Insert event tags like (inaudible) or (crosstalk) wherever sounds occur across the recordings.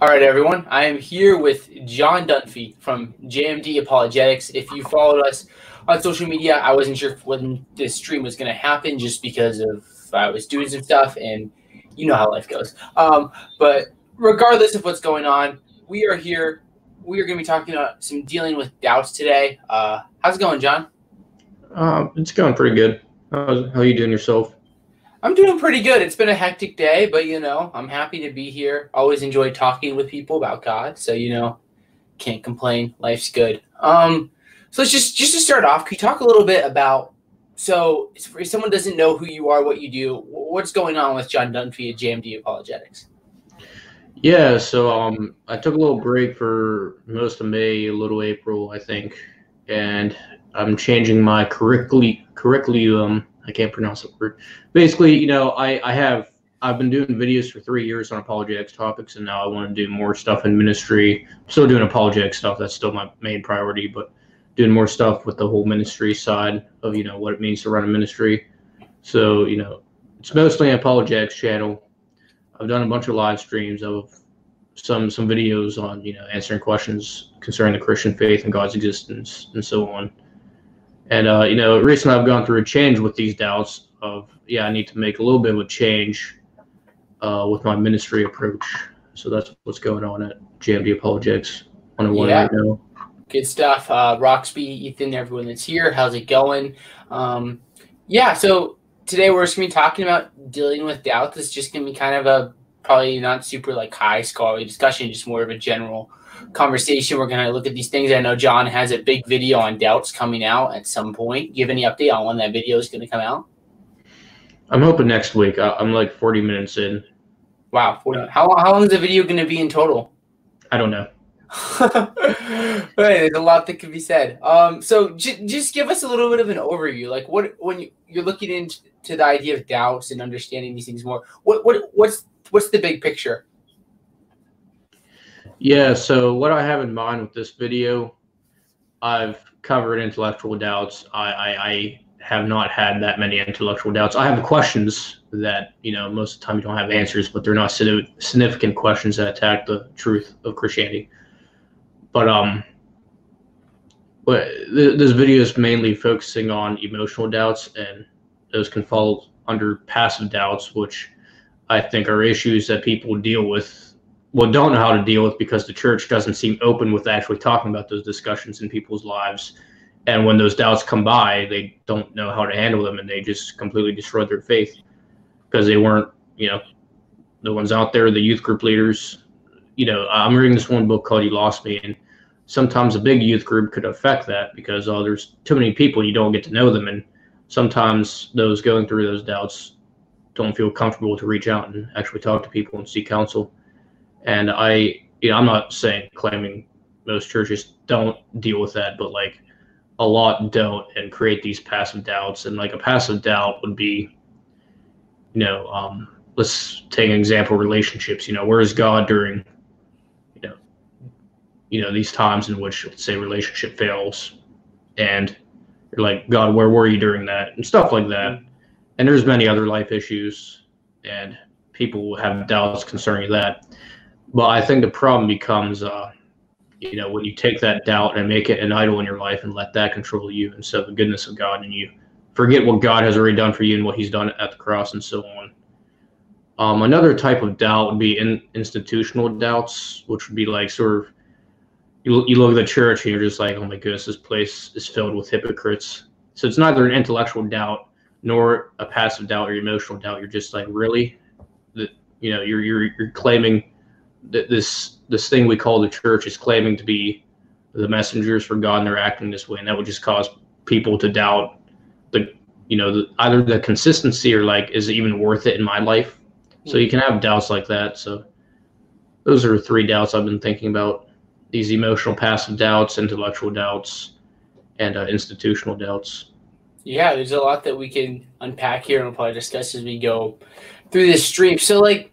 All right, everyone. I am here with John Dunphy from JMD Apologetics. If you followed us on social media, I wasn't sure when this stream was going to happen just because of I was doing some stuff, and you know how life goes. Um, but regardless of what's going on, we are here. We are going to be talking about some dealing with doubts today. Uh, how's it going, John? Uh, it's going pretty good. How's, how are you doing yourself? I'm doing pretty good. It's been a hectic day, but you know, I'm happy to be here. Always enjoy talking with people about God, so you know, can't complain. Life's good. Um, so let's just just to start off, can you talk a little bit about so if someone doesn't know who you are, what you do, what's going on with John Dunphy at JMD Apologetics? Yeah, so um, I took a little break for most of May, a little April, I think, and I'm changing my curriculi- curriculum I can't pronounce the word. Basically, you know, I, I have I've been doing videos for three years on apologetics topics, and now I want to do more stuff in ministry. Still doing apologetic stuff. That's still my main priority, but doing more stuff with the whole ministry side of you know what it means to run a ministry. So you know, it's mostly an apologetics channel. I've done a bunch of live streams of some some videos on you know answering questions concerning the Christian faith and God's existence and so on. And uh, you know, recently I've gone through a change with these doubts of yeah, I need to make a little bit of a change uh, with my ministry approach. So that's what's going on at JMD Apologetics 101 yeah. right now. Good stuff. Uh, Roxby, Ethan, everyone that's here, how's it going? Um, yeah, so today we're just going to be talking about dealing with doubts. It's just going to be kind of a probably not super like high scholarly discussion, just more of a general conversation. We're going to look at these things. I know John has a big video on doubts coming out at some point. Have any update on when that video is going to come out? I'm hoping next week. I'm like 40 minutes in. Wow. 40. How, how long is the video going to be in total? I don't know. (laughs) right, there's a lot that could be said. Um, so j- just give us a little bit of an overview. Like what when you, you're looking into the idea of doubts and understanding these things more. What what what's what's the big picture? Yeah, so what I have in mind with this video, I've covered intellectual doubts. I, I, I have not had that many intellectual doubts. I have questions that, you know, most of the time you don't have answers, but they're not significant questions that attack the truth of Christianity. But, um, but this video is mainly focusing on emotional doubts, and those can fall under passive doubts, which I think are issues that people deal with well don't know how to deal with because the church doesn't seem open with actually talking about those discussions in people's lives. And when those doubts come by they don't know how to handle them and they just completely destroy their faith because they weren't you know the ones out there the youth group leaders. You know i'm reading this one book called you lost me and sometimes a big youth group could affect that because oh there's too many people you don't get to know them. And sometimes those going through those doubts don't feel comfortable to reach out and actually talk to people and seek counsel and I, you know, I'm not saying claiming most churches don't deal with that, but like a lot don't and create these passive doubts. And like a passive doubt would be, you know, um, let's take an example relationships. You know, where is God during, you know, you know these times in which let's say relationship fails, and you're like, God, where were you during that, and stuff like that. And there's many other life issues, and people have doubts concerning that. But I think the problem becomes, uh, you know, when you take that doubt and make it an idol in your life and let that control you instead of the goodness of God, and you forget what God has already done for you and what He's done at the cross and so on. Um, another type of doubt would be in, institutional doubts, which would be like sort of you, you look at the church and you're just like, oh my goodness, this place is filled with hypocrites. So it's neither an intellectual doubt nor a passive doubt or emotional doubt. You're just like, really, that you know, you're you're you're claiming this this thing we call the church is claiming to be the messengers for God, and they're acting this way, and that would just cause people to doubt the you know the, either the consistency or like is it even worth it in my life. So you can have doubts like that. So those are three doubts I've been thinking about: these emotional, passive doubts, intellectual doubts, and uh, institutional doubts. Yeah, there's a lot that we can unpack here, and we'll probably discuss as we go through this stream. So, like,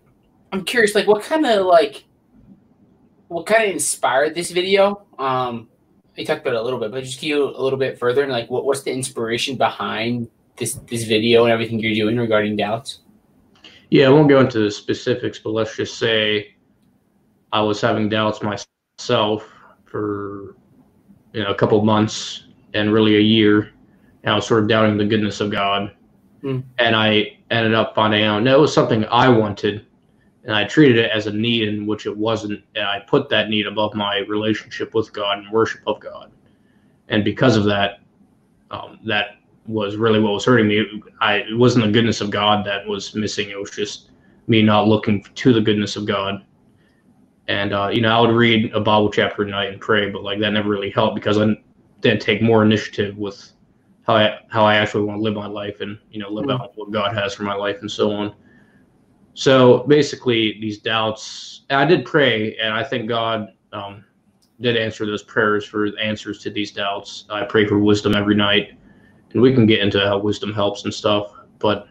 I'm curious, like, what kind of like, what kind of inspired this video? Um, I talked about it a little bit, but just you a little bit further and like, what, what's the inspiration behind this this video and everything you're doing regarding doubts? Yeah, I won't go into the specifics, but let's just say I was having doubts myself for you know a couple months and really a year, and I was sort of doubting the goodness of God. Mm. And I ended up finding out no, it was something I wanted, and I treated it as a need in which it wasn't, and I put that need above my relationship with God and worship of God, and because of that, um, that was really what was hurting me. I it wasn't the goodness of God that was missing; it was just me not looking to the goodness of God and uh, you know, I would read a Bible chapter a night and pray, but like that never really helped because I didn't take more initiative with how I how I actually want to live my life and you know live mm-hmm. out what God has for my life and so on. So basically, these doubts. I did pray, and I think God um, did answer those prayers for answers to these doubts. I pray for wisdom every night, and we can get into how wisdom helps and stuff. But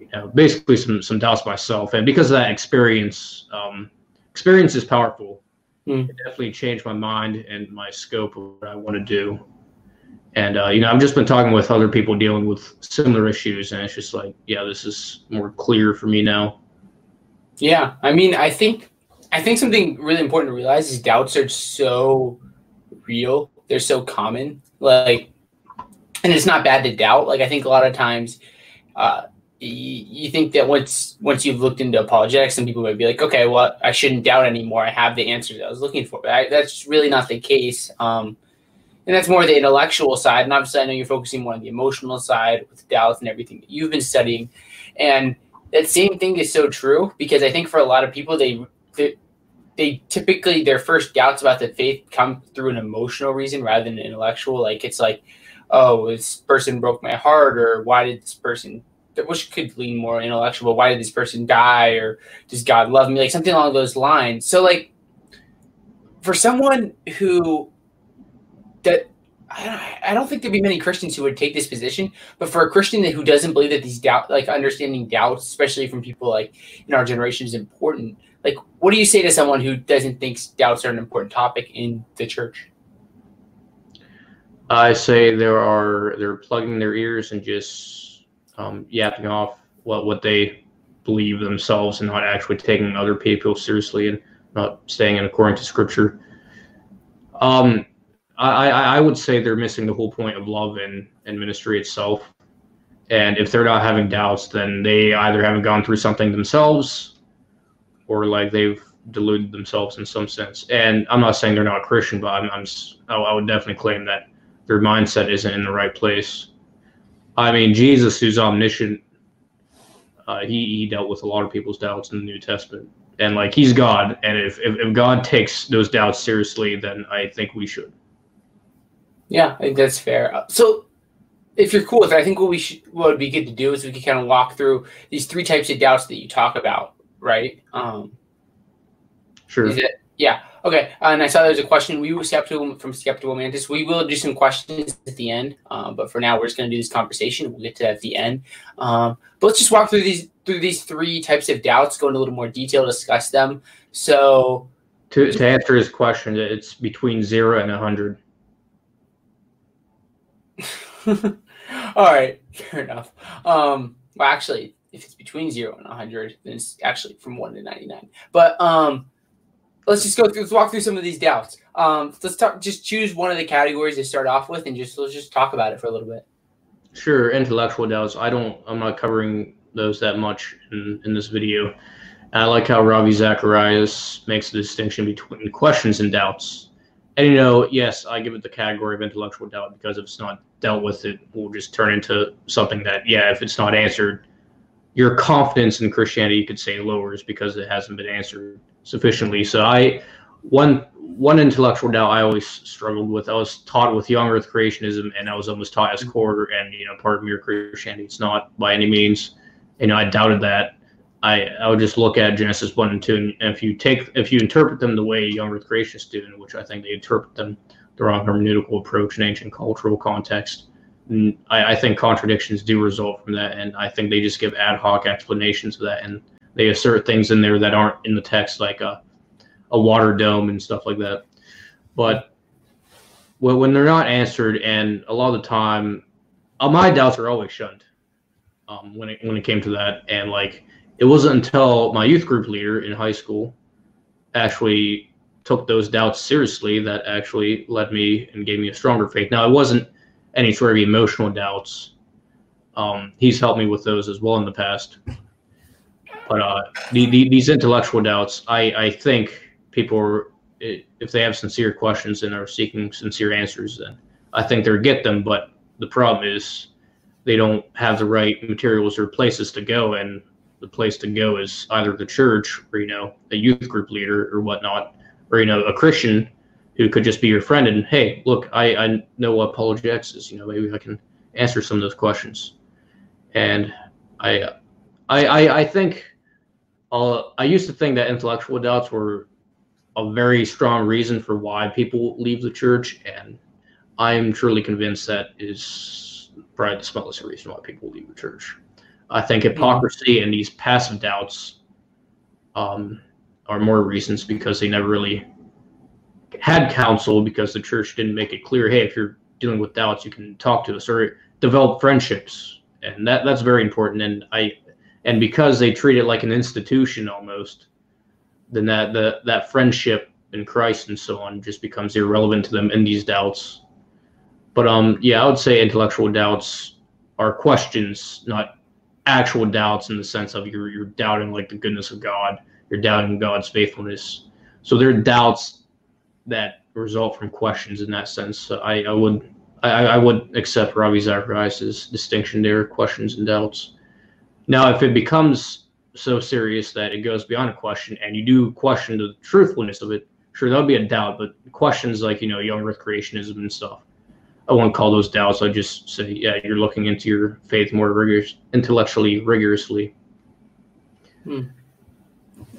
you know, basically, some some doubts myself, and because of that experience. Um, experience is powerful. Mm. It definitely changed my mind and my scope of what I want to do. And uh, you know, I've just been talking with other people dealing with similar issues, and it's just like, yeah, this is more clear for me now. Yeah, I mean, I think I think something really important to realize is doubts are so real. They're so common. Like, and it's not bad to doubt. Like, I think a lot of times, uh, you think that once once you've looked into apologetics, some people might be like, okay, well, I shouldn't doubt anymore. I have the answers I was looking for. But I, that's really not the case. Um, and that's more the intellectual side. And obviously, I know you're focusing more on the emotional side with doubts and everything that you've been studying. And that same thing is so true because I think for a lot of people, they, they they typically their first doubts about the faith come through an emotional reason rather than an intellectual. Like it's like, oh, this person broke my heart, or why did this person which could lean more intellectual. But why did this person die, or does God love me? Like something along those lines. So like for someone who that I don't, think there'd be many Christians who would take this position, but for a Christian who doesn't believe that these doubt, like understanding doubts, especially from people like in our generation, is important. Like, what do you say to someone who doesn't think doubts are an important topic in the church? I say there are they're plugging their ears and just um, yapping off what what they believe themselves and not actually taking other people seriously and not staying in according to scripture. Um, I, I would say they're missing the whole point of love and, and ministry itself. And if they're not having doubts, then they either haven't gone through something themselves or like they've deluded themselves in some sense. And I'm not saying they're not Christian, but I'm, I'm I would definitely claim that their mindset isn't in the right place. I mean, Jesus, who's omniscient, uh, he, he dealt with a lot of people's doubts in the New Testament. And like he's God, and if, if, if God takes those doubts seriously, then I think we should. Yeah, I think that's fair. Uh, so, if you're cool with it, I think what we should, what would be good to do is we could kind of walk through these three types of doubts that you talk about, right? Um, sure. It, yeah. Okay, uh, and I saw there's a question. We were skeptical from skeptical mantis. We will do some questions at the end, um, but for now we're just going to do this conversation. We'll get to that at the end. Um, but let's just walk through these through these three types of doubts, go into a little more detail, discuss them. So, to to answer his question, it's between zero and a hundred. (laughs) All right, fair enough. Um, well, actually, if it's between zero and hundred, then it's actually from one to ninety nine. But um let's just go through let's walk through some of these doubts. Um, let's talk just choose one of the categories to start off with and just let's just talk about it for a little bit. Sure, intellectual doubts. I don't I'm not covering those that much in, in this video. I like how Ravi Zacharias makes the distinction between questions and doubts. And you know, yes, I give it the category of intellectual doubt because if it's not dealt with, it will just turn into something that, yeah, if it's not answered, your confidence in Christianity, you could say, lowers because it hasn't been answered sufficiently. So I one one intellectual doubt I always struggled with. I was taught with young Earth creationism, and I was almost taught as mm-hmm. core and you know part of mere Christianity. It's not by any means. You know, I doubted that. I I would just look at Genesis one and two, and if you take if you interpret them the way young Earth creationists do, which I think they interpret them the wrong hermeneutical approach in ancient cultural context, I, I think contradictions do result from that, and I think they just give ad hoc explanations of that and they assert things in there that aren't in the text, like a, a water dome and stuff like that. But when they're not answered, and a lot of the time, uh, my doubts are always shunned um, when it when it came to that. And like, it wasn't until my youth group leader in high school actually took those doubts seriously that actually led me and gave me a stronger faith. Now, it wasn't any sort of emotional doubts. Um, he's helped me with those as well in the past. But uh, the, the, these intellectual doubts, I, I think people are, if they have sincere questions and are seeking sincere answers, then I think they'll get them. But the problem is they don't have the right materials or places to go. And the place to go is either the church or, you know, a youth group leader or whatnot, or, you know, a Christian who could just be your friend and, hey, look, I, I know what apologetics is. You know, maybe I can answer some of those questions. And I, I, I, I think uh, I used to think that intellectual doubts were a very strong reason for why people leave the church, and I'm truly convinced that is probably the smallest reason why people leave the church. I think hypocrisy and these passive doubts um, are more reasons because they never really had counsel because the church didn't make it clear, hey, if you're dealing with doubts, you can talk to us or develop friendships, and that that's very important. And I and because they treat it like an institution almost, then that the that friendship in Christ and so on just becomes irrelevant to them in these doubts. But um, yeah, I would say intellectual doubts are questions, not actual doubts in the sense of you're you're doubting like the goodness of God, you're doubting God's faithfulness. So there are doubts that result from questions in that sense. So I, I would I, I would accept Ravi Zacharias' distinction there, questions and doubts. Now, if it becomes so serious that it goes beyond a question and you do question the truthfulness of it, sure, that'll be a doubt. But questions like, you know, young earth creationism and stuff, I won't call those doubts. I just say, yeah, you're looking into your faith more rigorous, intellectually, rigorously. Hmm.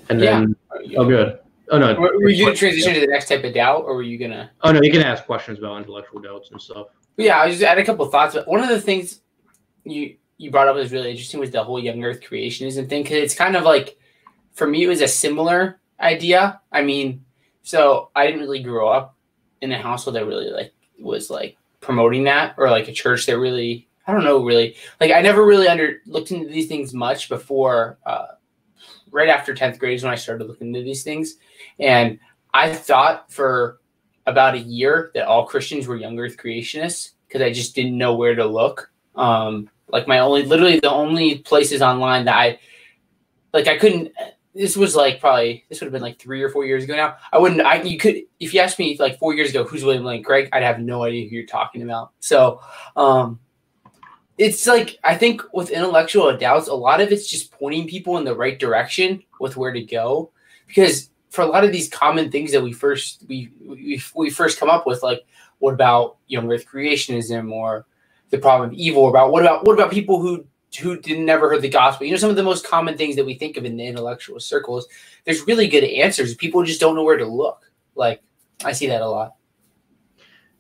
And then, yeah. oh, good. Oh no. Were you gonna transition to the next type of doubt, or were you gonna? Oh no, you can ask questions about intellectual doubts and stuff. Yeah, I just had a couple thoughts, but one of the things you you brought up was really interesting was the whole young Earth creationism thing because it's kind of like for me it was a similar idea. I mean, so I didn't really grow up in a household that really like was like promoting that or like a church that really I don't know really like I never really under looked into these things much before uh, right after 10th grade is when I started looking into these things and I thought for about a year that all Christians were young earth creationists because I just didn't know where to look. Um, like my only, literally the only places online that I, like I couldn't. This was like probably this would have been like three or four years ago now. I wouldn't. I you could if you asked me like four years ago who's William Lane Craig, I'd have no idea who you're talking about. So, um, it's like I think with intellectual doubts, a lot of it's just pointing people in the right direction with where to go. Because for a lot of these common things that we first we we, we first come up with, like what about young Earth creationism or the problem of evil about what about what about people who who didn't never heard the gospel. You know some of the most common things that we think of in the intellectual circles there's really good answers. People just don't know where to look. Like i see that a lot.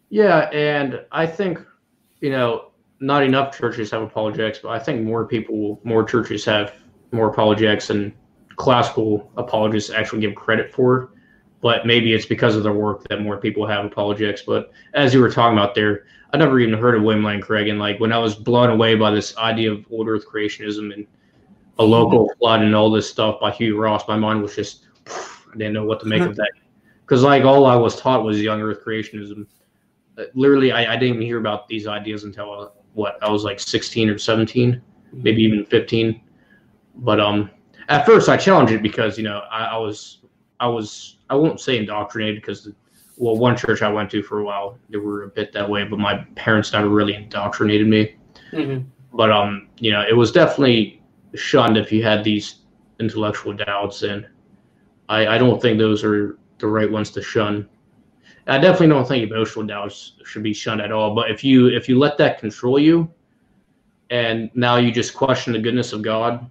Yeah and i think you know not enough churches have apologetics but i think more people more churches have more apologetics and classical apologists actually give credit for. But maybe it's because of their work that more people have apologetics. But as you were talking about there I never even heard of William Lane Craig. And like when I was blown away by this idea of old Earth creationism and a local mm-hmm. flood and all this stuff by Hugh Ross, my mind was just I didn't know what to make of (laughs) that. Because like all I was taught was young Earth creationism. Uh, literally, I, I, didn't even hear about these ideas until uh, what I was like 16 or 17, mm-hmm. maybe even 15. But um, at first I challenged it because you know I, I was I was I won't say indoctrinated because well, one church I went to for a while, they were a bit that way, but my parents never really indoctrinated me. Mm-hmm. But um, you know, it was definitely shunned if you had these intellectual doubts, and I, I don't think those are the right ones to shun. I definitely don't think emotional doubts should be shunned at all. But if you if you let that control you, and now you just question the goodness of God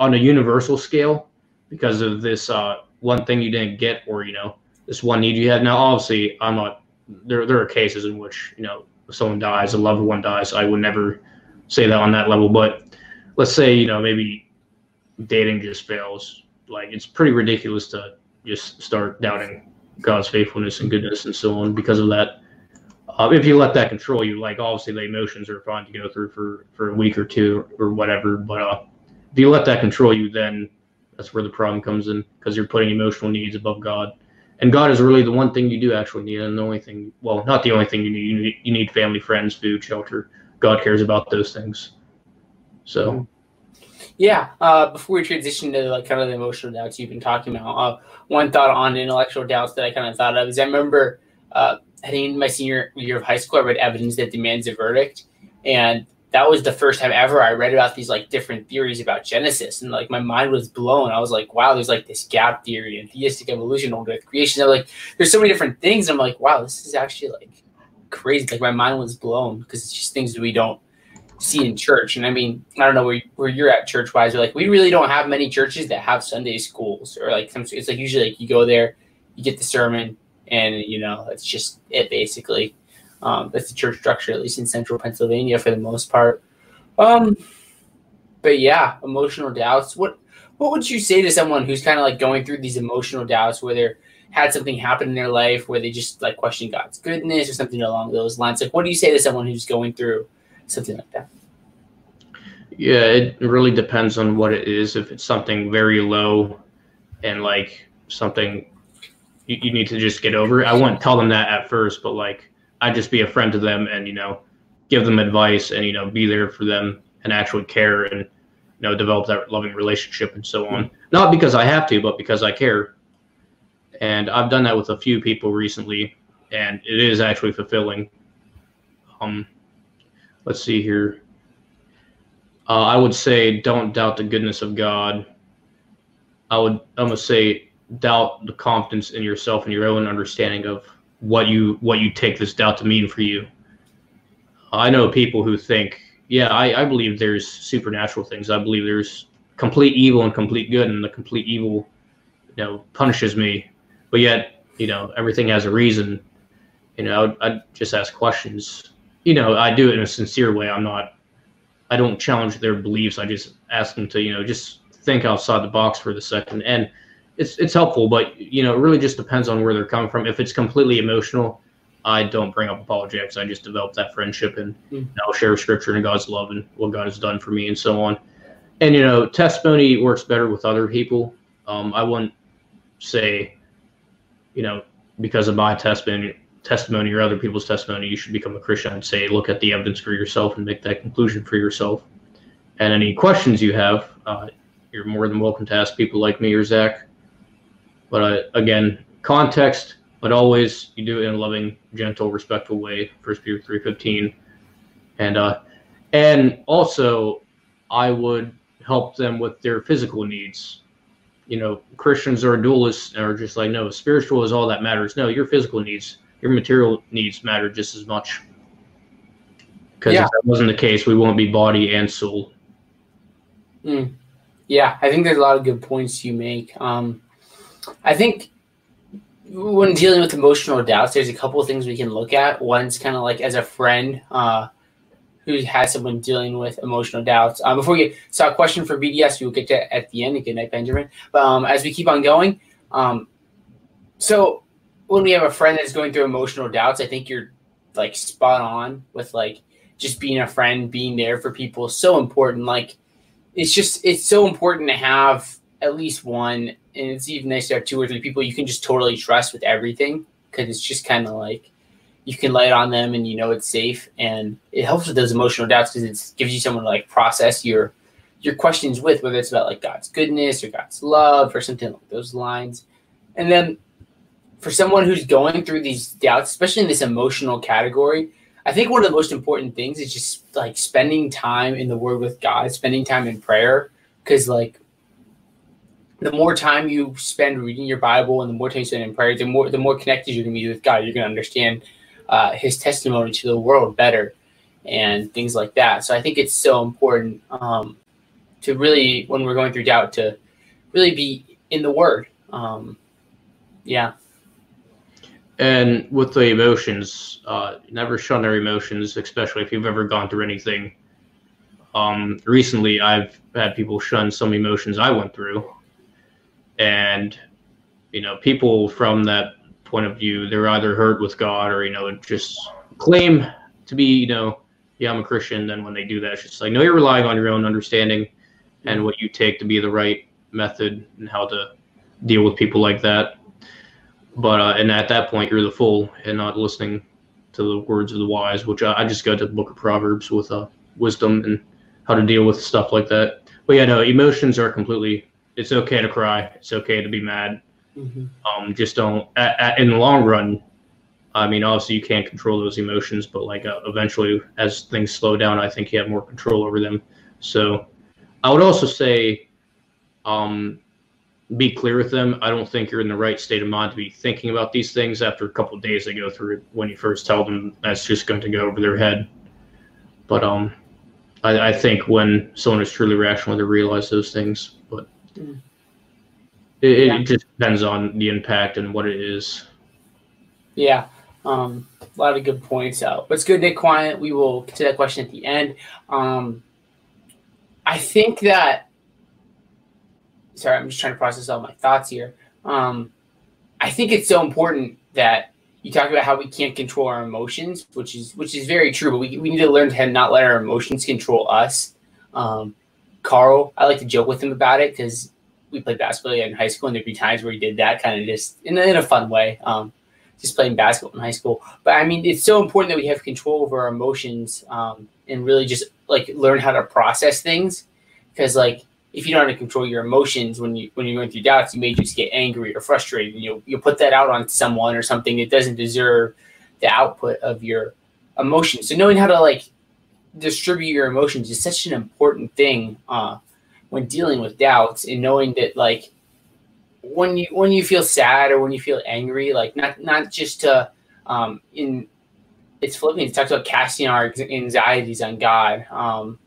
on a universal scale because of this uh, one thing you didn't get, or you know, this one need you have. Now, obviously, I'm not. There, there are cases in which you know someone dies, a loved one dies. I would never say that on that level, but let's say you know maybe dating just fails. Like it's pretty ridiculous to just start doubting God's faithfulness and goodness and so on because of that. Uh, if you let that control you, like obviously the emotions are fine to go through for for a week or two or whatever, but uh, if you let that control you, then That's where the problem comes in because you're putting emotional needs above God. And God is really the one thing you do actually need, and the only thing, well, not the only thing you need. You need, you need family, friends, food, shelter. God cares about those things. So, yeah. Uh, before we transition to like kind of the emotional doubts you've been talking about, uh, one thought on intellectual doubts that I kind of thought of is I remember uh, heading into my senior year of high school, I read Evidence That Demands a Verdict, and that was the first time ever I read about these like different theories about Genesis, and like my mind was blown. I was like, wow, there's like this gap theory and theistic evolution, old earth creation. I'm like, there's so many different things. I'm like, wow, this is actually like crazy. Like my mind was blown because it's just things that we don't see in church. And I mean, I don't know where, where you're at church wise, like we really don't have many churches that have Sunday schools or like some, it's like usually like you go there, you get the sermon, and you know it's just it basically. Um, that's the church structure, at least in central Pennsylvania for the most part. Um, but yeah, emotional doubts. What what would you say to someone who's kind of like going through these emotional doubts, where they had something happen in their life, where they just like question God's goodness or something along those lines? Like, what do you say to someone who's going through something like that? Yeah, it really depends on what it is. If it's something very low and like something you, you need to just get over, I wouldn't tell them that at first, but like I'd just be a friend to them and, you know, give them advice and, you know, be there for them and actually care and, you know, develop that loving relationship and so on. Not because I have to, but because I care. And I've done that with a few people recently, and it is actually fulfilling. Um, let's see here. Uh, I would say don't doubt the goodness of God. I would almost say doubt the confidence in yourself and your own understanding of what you what you take this doubt to mean for you. I know people who think, yeah, I, I believe there's supernatural things. I believe there's complete evil and complete good, and the complete evil, you know, punishes me. But yet, you know, everything has a reason. You know, I would just ask questions. You know, I do it in a sincere way. I'm not. I don't challenge their beliefs. I just ask them to, you know, just think outside the box for the second. And it's it's helpful, but you know, it really just depends on where they're coming from. If it's completely emotional, I don't bring up apologetics. I just develop that friendship and mm. I'll share scripture and God's love and what God has done for me and so on. And you know, testimony works better with other people. Um, I wouldn't say, you know, because of my testimony, testimony or other people's testimony, you should become a Christian. I'd say look at the evidence for yourself and make that conclusion for yourself. And any questions you have, uh, you're more than welcome to ask people like me or Zach. But uh, again, context, but always you do it in a loving, gentle, respectful way. First Peter three fifteen, and uh, and also I would help them with their physical needs. You know, Christians are dualists and are just like, no, spiritual is all that matters. No, your physical needs, your material needs matter just as much. Because yeah. if that wasn't the case, we won't be body and soul. Mm. Yeah, I think there's a lot of good points you make. Um, I think when dealing with emotional doubts, there's a couple of things we can look at. One's kind of like as a friend uh, who has someone dealing with emotional doubts. Um, before we get, so a question for BDS, we'll get to at the end. Good night, Benjamin. But um, as we keep on going, um, so when we have a friend that's going through emotional doubts, I think you're like spot on with like just being a friend, being there for people. So important. Like it's just it's so important to have at least one, and it's even nice to have two or three people you can just totally trust with everything because it's just kind of like you can lay it on them and you know it's safe and it helps with those emotional doubts because it gives you someone to like process your your questions with whether it's about like God's goodness or God's love or something like those lines. And then for someone who's going through these doubts, especially in this emotional category, I think one of the most important things is just like spending time in the Word with God, spending time in prayer, because like the more time you spend reading your Bible and the more time you spend in prayer, the more the more connected you're gonna be with God. You're gonna understand uh, His testimony to the world better and things like that. So I think it's so important um, to really, when we're going through doubt, to really be in the Word. Um, yeah. And with the emotions, uh, never shun their emotions, especially if you've ever gone through anything. Um, recently, I've had people shun some emotions I went through and you know people from that point of view they're either hurt with god or you know just claim to be you know yeah i'm a christian then when they do that it's just like no you're relying on your own understanding and what you take to be the right method and how to deal with people like that. But uh, and at that point, you're the fool and not listening to the words of the wise, which I, I just go to the Book of Proverbs with uh, wisdom and how to deal with stuff like that. But yeah, no, emotions are completely. It's okay to cry. It's okay to be mad. Mm-hmm. Um, just don't. At, at, in the long run, I mean, obviously you can't control those emotions, but like uh, eventually, as things slow down, I think you have more control over them. So, I would also say, um, be clear with them. I don't think you're in the right state of mind to be thinking about these things after a couple days they go through. When you first tell them, that's just going to go over their head. But um, I, I think when someone is truly rational, they realize those things. Mm. it, yeah. it just depends on the impact and what it is. Yeah. Um, a lot of good points out. But it's good, Nick Quiet. We will get to that question at the end. Um, I think that. Sorry, I'm just trying to process all my thoughts here. Um, I think it's so important that you talk about how we can't control our emotions, which is which is very true. But we, we need to learn to not let our emotions control us. Um, Carl, I like to joke with him about it because we played basketball in high school, and there'd be times where he did that kind of just in, in a fun way. Um, just playing basketball in high school. But I mean, it's so important that we have control over our emotions um, and really just like learn how to process things. Because like if you don't to control your emotions when you when you're going through doubts, you may just get angry or frustrated. And You know, you'll put that out on someone or something that doesn't deserve the output of your emotions. So knowing how to like distribute your emotions is such an important thing uh, when dealing with doubts and knowing that like when you when you feel sad or when you feel angry, like not not just to um, in it's Philippians it talks about casting our anxieties on God. Um,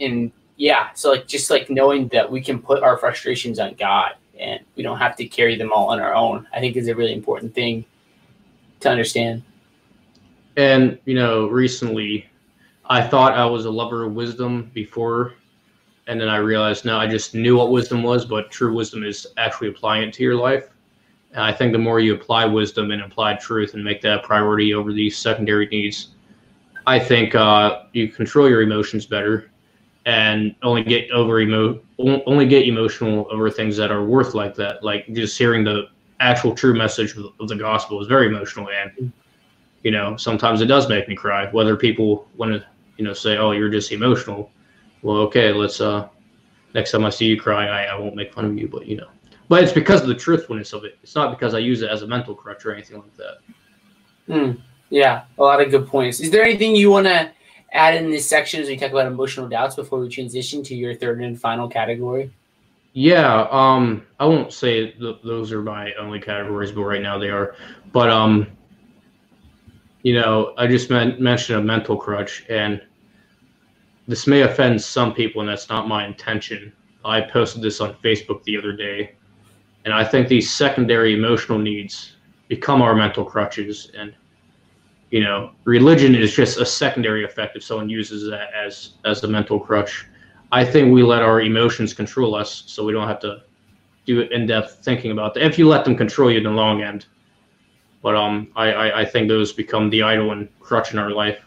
and yeah, so like just like knowing that we can put our frustrations on God and we don't have to carry them all on our own. I think is a really important thing to understand. And you know, recently I thought I was a lover of wisdom before and then I realized no, I just knew what wisdom was, but true wisdom is actually applying it to your life. And I think the more you apply wisdom and apply truth and make that a priority over these secondary needs, I think uh, you control your emotions better and only get over emo only get emotional over things that are worth like that. Like just hearing the actual true message of, of the gospel is very emotional, and you know sometimes it does make me cry. Whether people want to you know say, "Oh, you're just emotional," well, okay, let's uh, next time I see you crying, I, I won't make fun of you, but you know, but it's because of the truthfulness of it. It's not because I use it as a mental crutch or anything like that. Hmm. Yeah, a lot of good points. Is there anything you want to add in this section as we talk about emotional doubts before we transition to your third and final category? Yeah, um, I won't say th- those are my only categories, but right now they are. But um, you know, I just meant, mentioned a mental crutch, and this may offend some people, and that's not my intention. I posted this on Facebook the other day, and I think these secondary emotional needs become our mental crutches. And you know, religion is just a secondary effect if someone uses that as as a mental crutch. I think we let our emotions control us, so we don't have to do in depth thinking about that. If you let them control you in the long end, but um, I, I, I think those become the idol and crutch in our life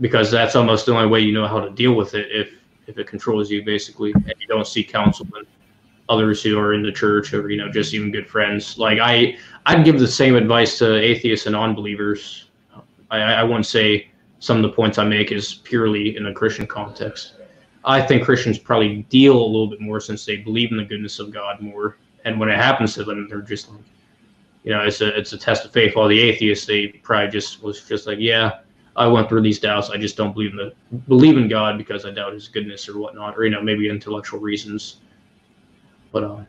because that's almost the only way you know how to deal with it if if it controls you basically. And you don't see counsel and others who are in the church or you know just even good friends. Like i i'd give the same advice to atheists and non-believers. I i wouldn't say some of the points i make is purely in a christian context. I think christians probably deal a little bit more since they believe in the goodness of god more. And when it happens to them they're just like you know it's a it's a test of faith. All the atheists they probably just was just like yeah I went through these doubts. I just don't believe in the believe in God because I doubt His goodness or whatnot, or you know maybe intellectual reasons. But uh,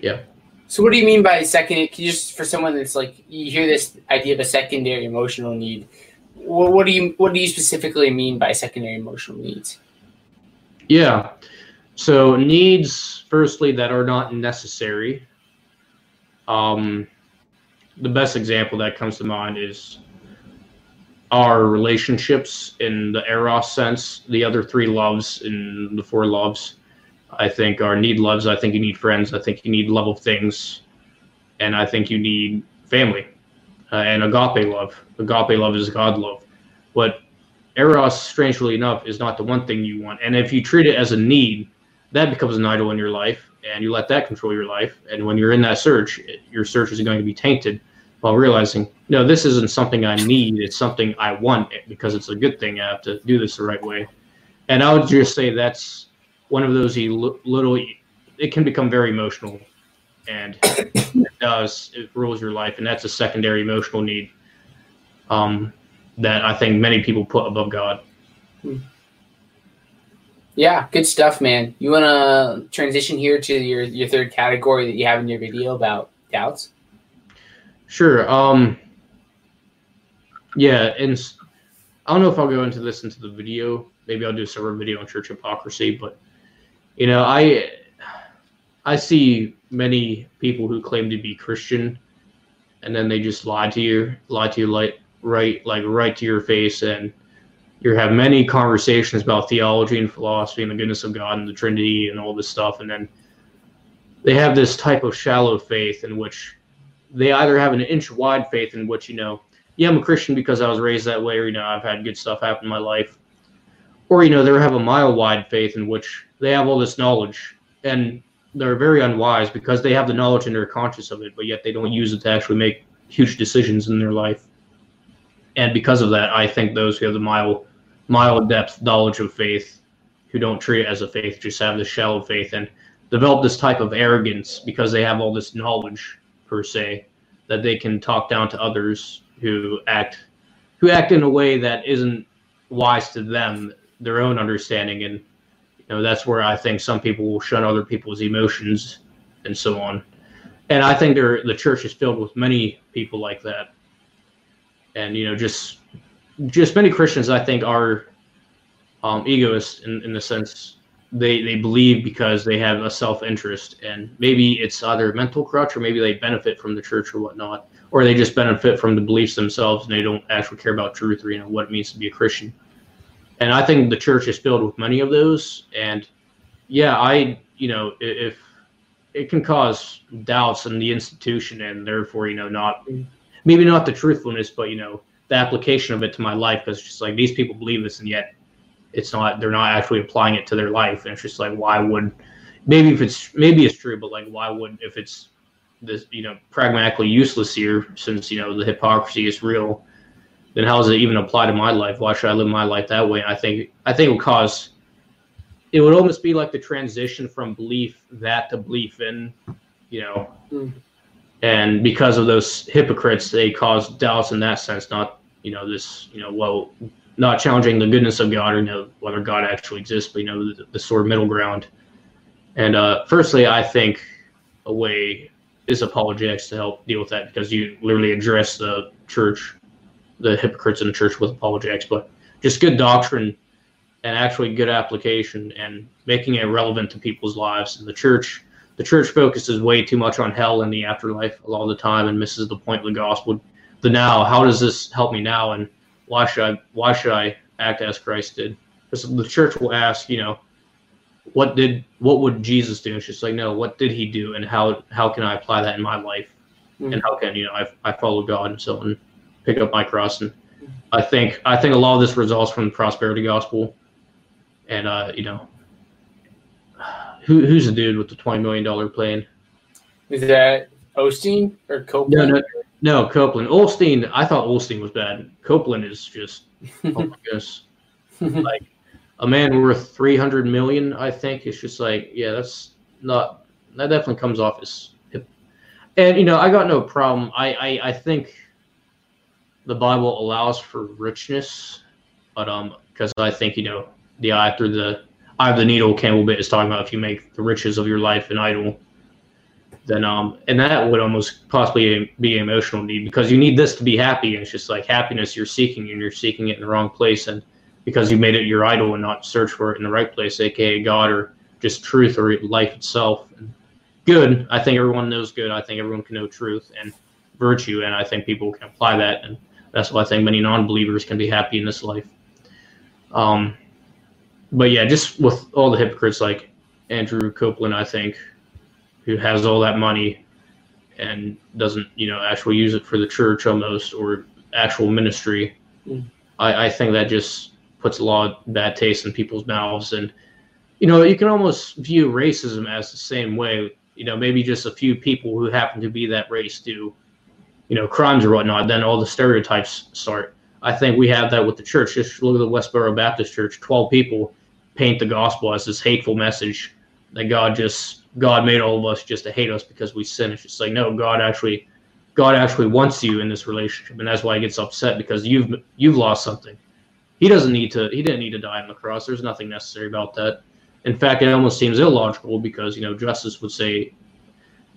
yeah. So what do you mean by second? Can you just for someone that's like you hear this idea of a secondary emotional need? What, what do you what do you specifically mean by secondary emotional needs? Yeah. So needs, firstly, that are not necessary. Um, the best example that comes to mind is our relationships in the eros sense. The other three loves in the four loves, I think, are need loves. I think you need friends. I think you need love of things, and I think you need family uh, and agape love. Agape love is God love, but eros, strangely enough, is not the one thing you want. And if you treat it as a need, that becomes an idol in your life. and you let that control your life. And when you're in that search, it, your search is going to be tainted while realizing, no, this isn't something I need. It's something I want because it's a good thing. I have to do this the right way. And I would just say that's one of those little, it can become very emotional and (coughs) it does, it rules your life. And that's a secondary emotional need um, that I think many people put above God. Yeah, good stuff, man. You want to transition here to your, your third category that you have in your video about doubts? Sure. Um, yeah, and I don't know if I'll go into this into the video. Maybe I'll do a separate video on church hypocrisy, but you know, I I see many people who claim to be Christian, and then they just lie to you, lie to you like right, like right to your face, and you have many conversations about theology and philosophy and the goodness of God and the Trinity and all this stuff, and then they have this type of shallow faith in which they either have an inch wide faith in which you know yeah i'm a christian because i was raised that way or you know i've had good stuff happen in my life. Or you know they have a mile wide faith in which they have all this knowledge and they're very unwise because they have the knowledge and they're conscious of it but yet they don't use it to actually make huge decisions in their life. And because of that i think those who have the mile mile depth knowledge of faith who don't treat it as a faith just have this shallow faith and develop this type of arrogance because they have all this knowledge per se that they can talk down to others who act who act in a way that isn't wise to them their own understanding. And you know that's where i think some people will shun other people's emotions and so on. And i think the church is filled with many people like that. And you know just just many christians i think are um, egoists in, in the sense they they believe because they have a self interest, and maybe it's either a mental crutch or maybe they benefit from the church or whatnot, or they just benefit from the beliefs themselves and they don't actually care about truth or you know what it means to be a Christian. And I think the church is filled with many of those. And yeah, I you know if it can cause doubts in the institution and therefore you know not maybe not the truthfulness, but you know the application of it to my life because it's just like these people believe this and yet it's not they're not actually applying it to their life. And it's just like why would maybe if it's maybe it's true but like why would if it's this you know pragmatically useless here since you know the hypocrisy is real then how does it even apply to my life? Why should i live my life that way? And i think i think it would cause it would almost be like the transition from belief that to belief in you know. Mm. and because of those hypocrites they cause doubts in that sense not you know this you know well not challenging the goodness of God or know whether God actually exists, but you know the, the sort of middle ground. And uh, firstly, I think a way is apologetics to help deal with that because you literally address the church, the hypocrites in the church with apologetics, but just good doctrine and actually good application and making it relevant to people's lives. And the church, the church focuses way too much on hell and the afterlife a lot of the time and misses the point of the gospel. The now, how does this help me now? And why should I why should I act as Christ did? Because the church will ask, you know, what did what would Jesus do? It's just like, no, what did he do, and how how can I apply that in my life, mm-hmm. and how can you know I I follow God and so on, pick up my cross, and I think I think a lot of this results from the prosperity gospel, and uh, you know, who who's the dude with the twenty million dollar plane? Is that Osteen or Copeland? No, no, no, Copeland. Osteen, I thought Osteen was bad. Copeland is just, oh my (laughs) goodness. like a man worth 300 million, I think. It's just like, yeah, that's not, that definitely comes off as hip. And, you know, I got no problem. I, I, I think the Bible allows for richness, but, um, because I think, you know, the eye through the eye of the needle, Campbell bit is talking about if you make the riches of your life an idol then um and that would almost possibly be an emotional need because you need this to be happy and it's just like happiness you're seeking and you're seeking it in the wrong place. And because you made it your idol and not search for it in the right place aka god or just truth or life itself. And good i think everyone knows good. I think everyone can know truth and virtue. And i think people can apply that. And that's why i think many non-believers can be happy in this life. Um but yeah just with all the hypocrites like andrew copeland i think who has all that money and doesn't, you know, actually use it for the church almost or actual ministry. Mm. I, I think that just puts a lot of bad taste in people's mouths. And you know, you can almost view racism as the same way. You know, maybe just a few people who happen to be that race do, you know, crimes or whatnot. Then all the stereotypes start. I think we have that with the church. Just look at the Westboro Baptist Church. Twelve people paint the gospel as this hateful message that God just God made all of us just to hate us because we sin. It's just like no, God actually God actually wants you in this relationship, and that's why he gets upset because you've you've lost something. He doesn't need to. He didn't need to die on the cross. There's nothing necessary about that. In fact, it almost seems illogical because you know justice would say,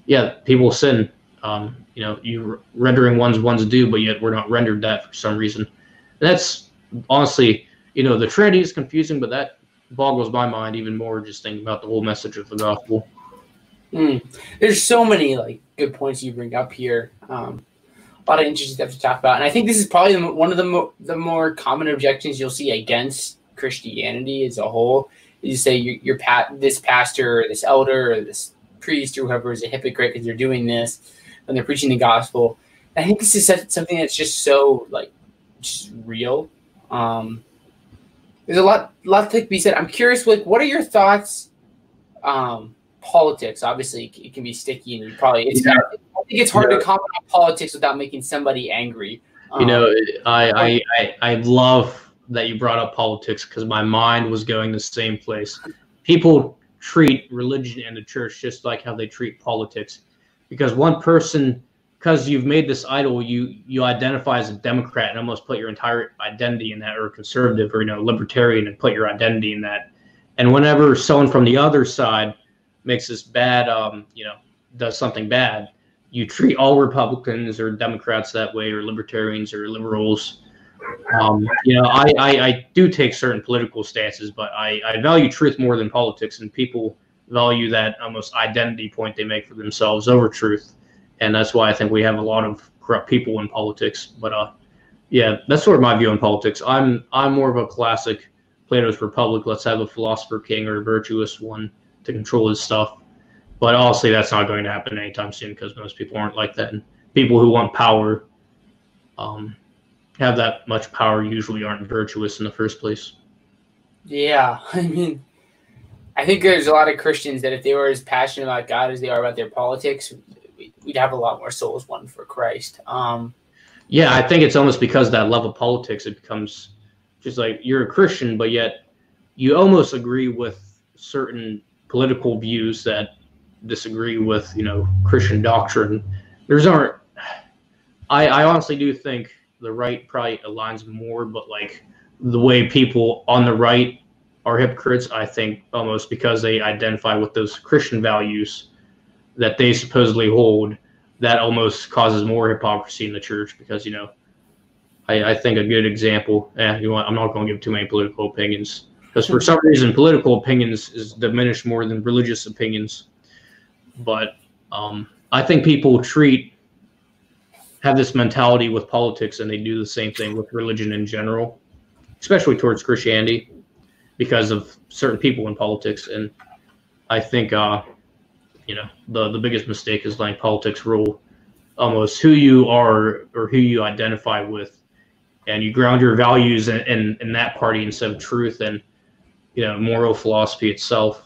yeah, people sin. Um, you know, you rendering one's one's due, but yet we're not rendered that for some reason. And that's honestly, you know, the Trinity is confusing, but that boggles my mind even more just thinking about the whole message of the gospel. Mm. There's so many like good points you bring up here. Um, a lot of interesting stuff to talk about, and I think this is probably the, one of the mo- the more common objections you'll see against Christianity as a whole. You say you're, you're pat this pastor, or this elder, or this priest, or whoever is a hypocrite because they're doing this and they're preaching the gospel. I think this is something that's just so like just real. Um, there's a lot lot to be said. I'm curious, like, what are your thoughts? Um, politics, obviously, it can be sticky, and you probably it's. Yeah. I think it's hard yeah. to comment on politics without making somebody angry. Um, you know, um, I, I I I love that you brought up politics because my mind was going the same place. People treat religion and the church just like how they treat politics, because one person because you've made this idol, you you identify as a Democrat and almost put your entire identity in that, or conservative, or you know, libertarian, and put your identity in that. And whenever someone from the other side makes this bad, um, you know, does something bad, you treat all Republicans or Democrats that way, or libertarians or liberals. Um, you know, I, I, I do take certain political stances, but I, I value truth more than politics, and people value that almost identity point they make for themselves over truth and that's why I think we have a lot of corrupt people in politics. But uh, yeah, that's sort of my view on politics. I'm I'm more of a classic Plato's Republic. Let's have a philosopher king or a virtuous one to control his stuff. But honestly, that's not going to happen anytime soon because most people aren't like that. And people who want power, um, have that much power usually aren't virtuous in the first place. Yeah, (laughs) I mean, I think there's a lot of Christians that if they were as passionate about God as they are about their politics, we'd have a lot more souls won for Christ. Um, yeah, I think it's almost because that love of politics, it becomes just like you're a Christian, but yet you almost agree with certain political views that disagree with you know Christian doctrine. There's aren't. I, I honestly do think the right probably aligns more, but like the way people on the right are hypocrites, I think almost because they identify with those Christian values that they supposedly hold that almost causes more hypocrisy in the church because you know I, I think a good example eh, you want, I'm not going to give too many political opinions because for some reason political opinions is diminished more than religious opinions. But um, I think people treat have this mentality with politics and they do the same thing with religion in general especially towards Christianity because of certain people in politics. And I think uh, you know the the biggest mistake is letting politics rule almost who you are or who you identify with. And you ground your values in, in, in that party instead of truth. And you know moral philosophy itself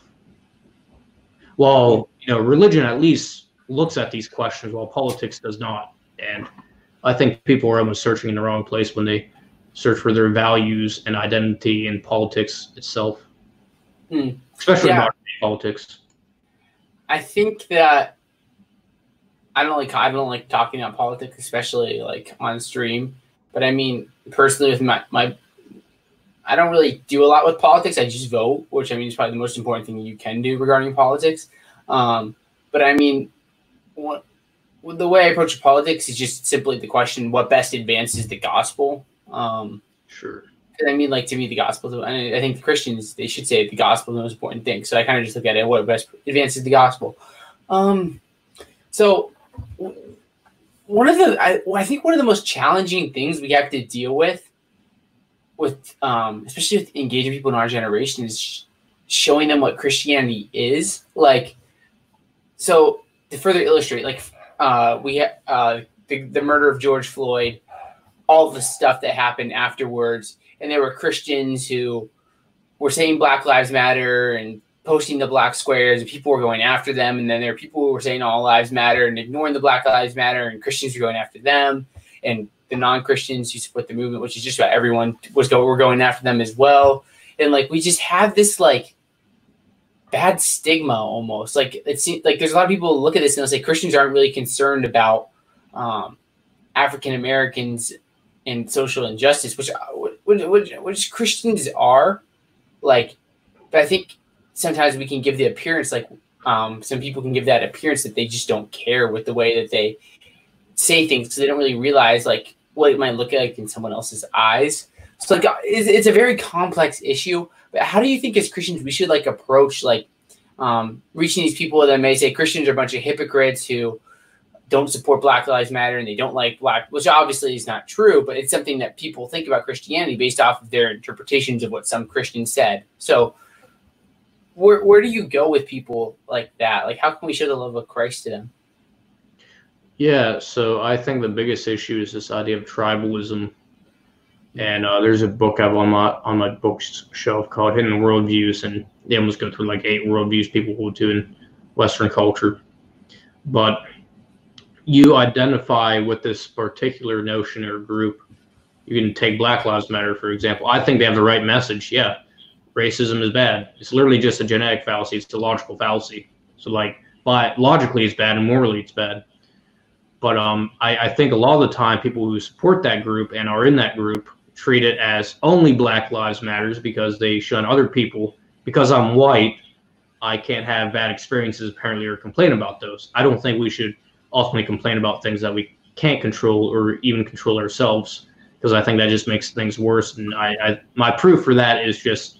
while you know religion at least looks at these questions while politics does not and i think people are almost searching in the wrong place when they search for their values and identity in politics itself hmm. especially yeah. politics I think that I don't like I don't like talking about politics, especially like on stream. But I mean, personally, with my my, I don't really do a lot with politics. I just vote, which I mean is probably the most important thing you can do regarding politics. Um, but I mean, what, the way I approach politics is just simply the question: what best advances the gospel? Um, sure. I mean, like to me, the gospel. And I think the Christians they should say the gospel is the most important thing. So I kind of just look at it what best advances the gospel. Um, so one of the I, I think one of the most challenging things we have to deal with, with um, especially with engaging people in our generation, is sh- showing them what Christianity is. Like, so to further illustrate, like uh, we uh, the, the murder of George Floyd, all the stuff that happened afterwards and there were Christians who were saying Black Lives Matter and posting the black squares and people were going after them and then there are people who were saying all lives matter and ignoring the black lives matter and christians were going after them and the non-christians who support the movement which is just about everyone was go were going after them as well. And like we just have this like bad stigma almost. Like it seems like there's a lot of people look at this and they'll say christians aren't really concerned about um, african americans and social injustice which, which which which christians are like but i think sometimes we can give the appearance like um, some people can give that appearance that they just don't care with the way that they say things because they don't really realize like what it might look like in someone else's eyes. So like it's, it's a very complex issue. But how do you think as Christians we should like approach like um, reaching these people that may say Christians are a bunch of hypocrites who don't support Black Lives Matter and they don't like black, which obviously is not true, but it's something that people think about Christianity based off of their interpretations of what some Christians said. So where where do you go with people like that? Like, how can we show the love of Christ to them? Yeah, so I think the biggest issue is this idea of tribalism, and uh, there's a book I've on my on my bookshelf called Hidden Worldviews, and they almost go through like eight worldviews people hold to in Western culture, but you identify with this particular notion or group. You can take Black Lives Matter for example. I think they have the right message. Yeah, racism is bad. It's literally just a genetic fallacy. It's a logical fallacy. So like, but logically it's bad and morally it's bad. But um, I, I think a lot of the time people who support that group and are in that group treat it as only Black Lives Matters because they shun other people. Because I'm white, I can't have bad experiences apparently or complain about those. I don't think we should ultimately complain about things that we can't control or even control ourselves because I think that just makes things worse. And I, I my proof for that is just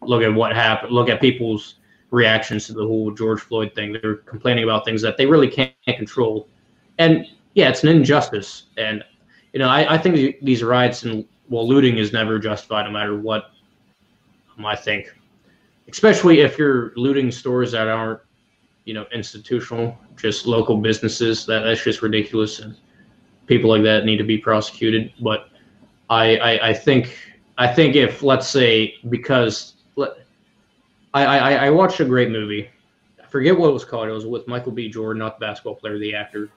look at what happened. Look at people's reactions to the whole George Floyd thing. They're complaining about things that they really can't control, and yeah, it's an injustice. And you know, I, I think these riots and well, looting is never justified, no matter what. Um, I think, especially if you're looting stores that aren't, you know, institutional, just local businesses. That that's just ridiculous, and people like that need to be prosecuted. But I, I, I think I think if let's say because I, I, I watched a great movie. I forget what it was called. It was with Michael B. Jordan, not the basketball player, the actor.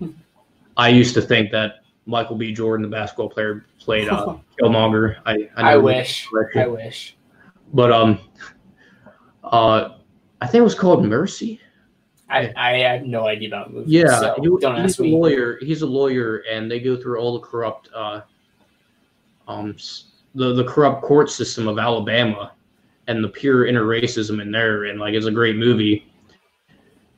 I used to think that Michael B. Jordan, the basketball player, played uh, (laughs) Killmonger. I I, I wish. I wish. But um, uh, I think it was called Mercy. I, I have no idea about movies. Yeah, so he, don't he's ask a me. lawyer. He's a lawyer, and they go through all the corrupt, uh, um, the the corrupt court system of Alabama, and the pure interracism in there. And like, it's a great movie,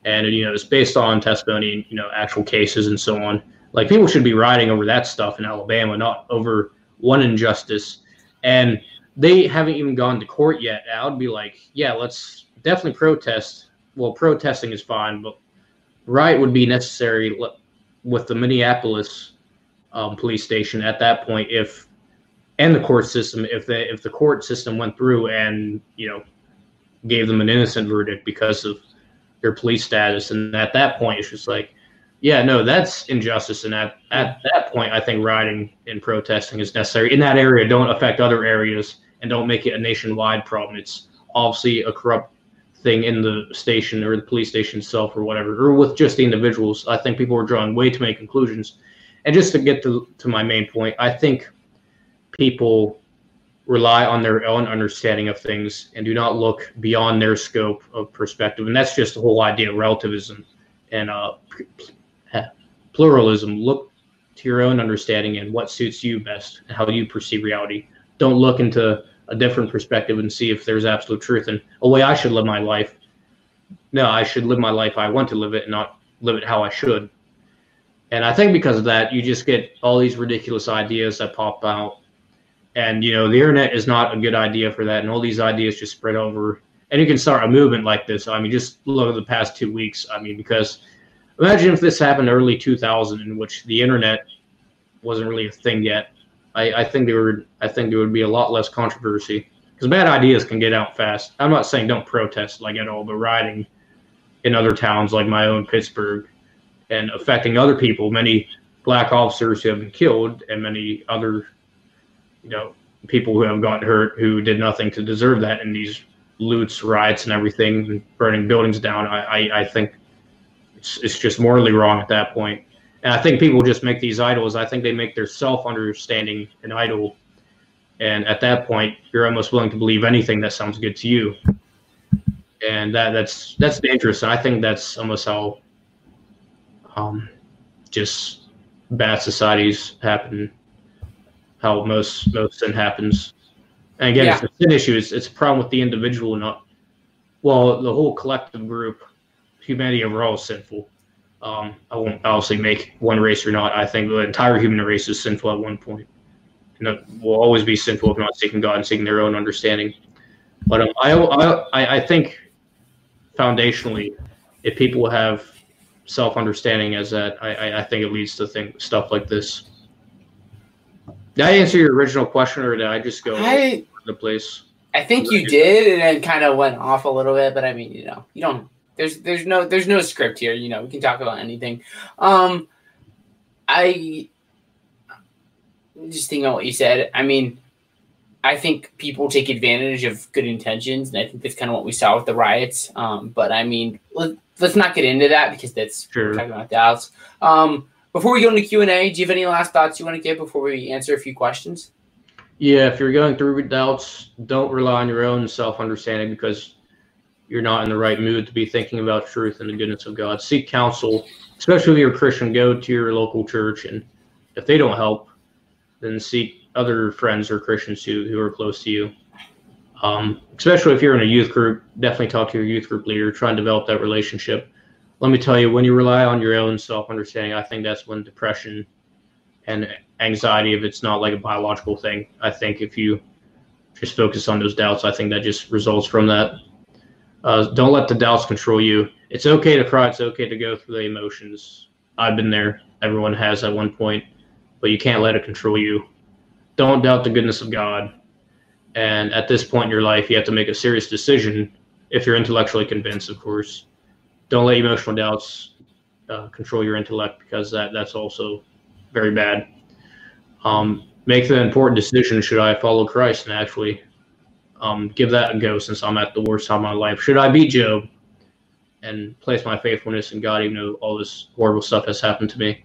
and you know, it's based on testimony, you know, actual cases and so on. Like, people should be rioting over that stuff in Alabama, not over one injustice. And they haven't even gone to court yet. I would be like, yeah, let's definitely protest. Well, protesting is fine, but riot would be necessary with the Minneapolis um, police station at that point if and the court system if the if the court system went through and you know gave them an innocent verdict because of their police status and at that point it's just like yeah no that's injustice and at, at that point i think rioting and protesting is necessary in that area don't affect other areas and don't make it a nationwide problem it's obviously a corrupt thing in the station or the police station itself or whatever, or with just the individuals. I think people are drawing way too many conclusions. And just to get to, to my main point, I think people rely on their own understanding of things and do not look beyond their scope of perspective. And that's just the whole idea of relativism and uh, pluralism. Look to your own understanding and what suits you best and how you perceive reality. Don't look into a different perspective and see if there's absolute truth and a way I should live my life. No, I should live my life I want to live it and not live it how I should. And I think because of that, you just get all these ridiculous ideas that pop out. And, you know, the internet is not a good idea for that. And all these ideas just spread over. And you can start a movement like this. I mean, just look at the past two weeks. I mean, because imagine if this happened early 2000 in which the internet wasn't really a thing yet. I, I think there would I think there would be a lot less controversy because bad ideas can get out fast. I'm not saying don't protest like at all, but rioting in other towns like my own Pittsburgh and affecting other people, many black officers who have been killed and many other, you know, people who have gotten hurt who did nothing to deserve that and these loots, riots, and everything, and burning buildings down, I, I, I think it's, it's just morally wrong at that point. And I think people just make these idols. I think they make their self understanding an idol. And at that point, you're almost willing to believe anything that sounds good to you. And that that's that's dangerous. And I think that's almost how um, just bad societies happen. How most most sin happens. And again, yeah. it's a sin issue. It's, it's a problem with the individual, not well, the whole collective group. Humanity overall is sinful. Um, I won't obviously make one race or not. I think the entire human race is sinful at one point, and it will always be sinful if not seeking God and seeking their own understanding. But um, I, I, I think foundationally, if people have self understanding as that, I, I think it leads to think stuff like this. Did I answer your original question, or did I just go I, the place? I think you did, and then kind of went off a little bit. But I mean, you know, you don't. There's there's no there's no script here. You know, we can talk about anything. Um, I just think on what you said. I mean, I think people take advantage of good intentions, and I think that's kind of what we saw with the riots. Um, but I mean, let, us not get into that because that's sure. talking about doubts. Um, before we go into Q and A, do you have any last thoughts you want to give before we answer a few questions? Yeah, if you're going through doubts, don't rely on your own self understanding because you're not in the right mood to be thinking about truth and the goodness of God. Seek counsel, especially if you're a Christian. Go to your local church, and if they don't help, then seek other friends or Christians who, who are close to you. Um, especially if you're in a youth group, definitely talk to your youth group leader. Try and develop that relationship let me tell you, when you rely on your own self understanding, I think that's when depression and anxiety, if it's not like a biological thing, I think if you just focus on those doubts, I think that just results from that. Uh, don't let the doubts control you. It's okay to cry. It's okay to go through the emotions. I've been there. Everyone has at one point, but you can't let it control you. Don't doubt the goodness of God. And at this point in your life, you have to make a serious decision if you're intellectually convinced, of course don't let emotional doubts uh, control your intellect because that that's also very bad. Um, make the important decision: should I follow Christ and actually um, give that a go? Since I'm at the worst time of my life, should I be Job and place my faithfulness in God, even though all this horrible stuff has happened to me?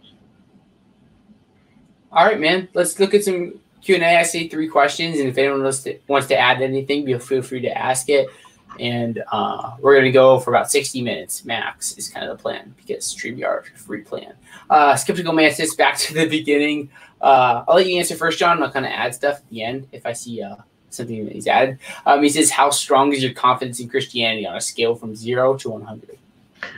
All right, man. Let's look at some Q and A. I see three questions, and if anyone wants to, wants to add anything, feel free to ask it and uh, we're going to go for about 60 minutes max is kind of the plan because StreamYard free plan. Uh, Skeptical Mantis, back to the beginning. Uh, I'll let you answer first, John. I'll kind of add stuff at the end if I see uh, something that he's added. Um, he says, "How strong is your confidence in Christianity on a scale from zero to 100?"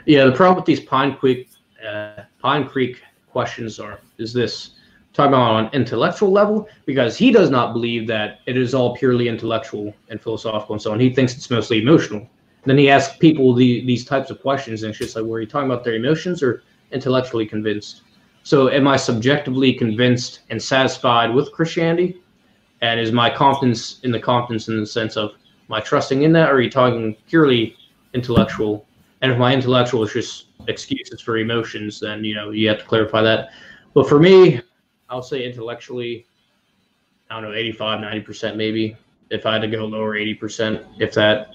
Yeah, the problem with these Pine Creek uh, Pine Creek questions are is this talking about on an intellectual level because he does not believe that it is all purely intellectual and philosophical and so on. He thinks it's mostly emotional. Then he asks people the, these types of questions, and it's just like, were you talking about their emotions or intellectually convinced? So, am I subjectively convinced and satisfied with Christianity? And is my confidence in the confidence in the sense of my trusting in that, or are you talking purely intellectual? And if my intellectual is just excuses for emotions, then you know you have to clarify that. But for me, I'll say intellectually, I don't know, 85, 90% maybe. If I had to go lower, 80%, if that.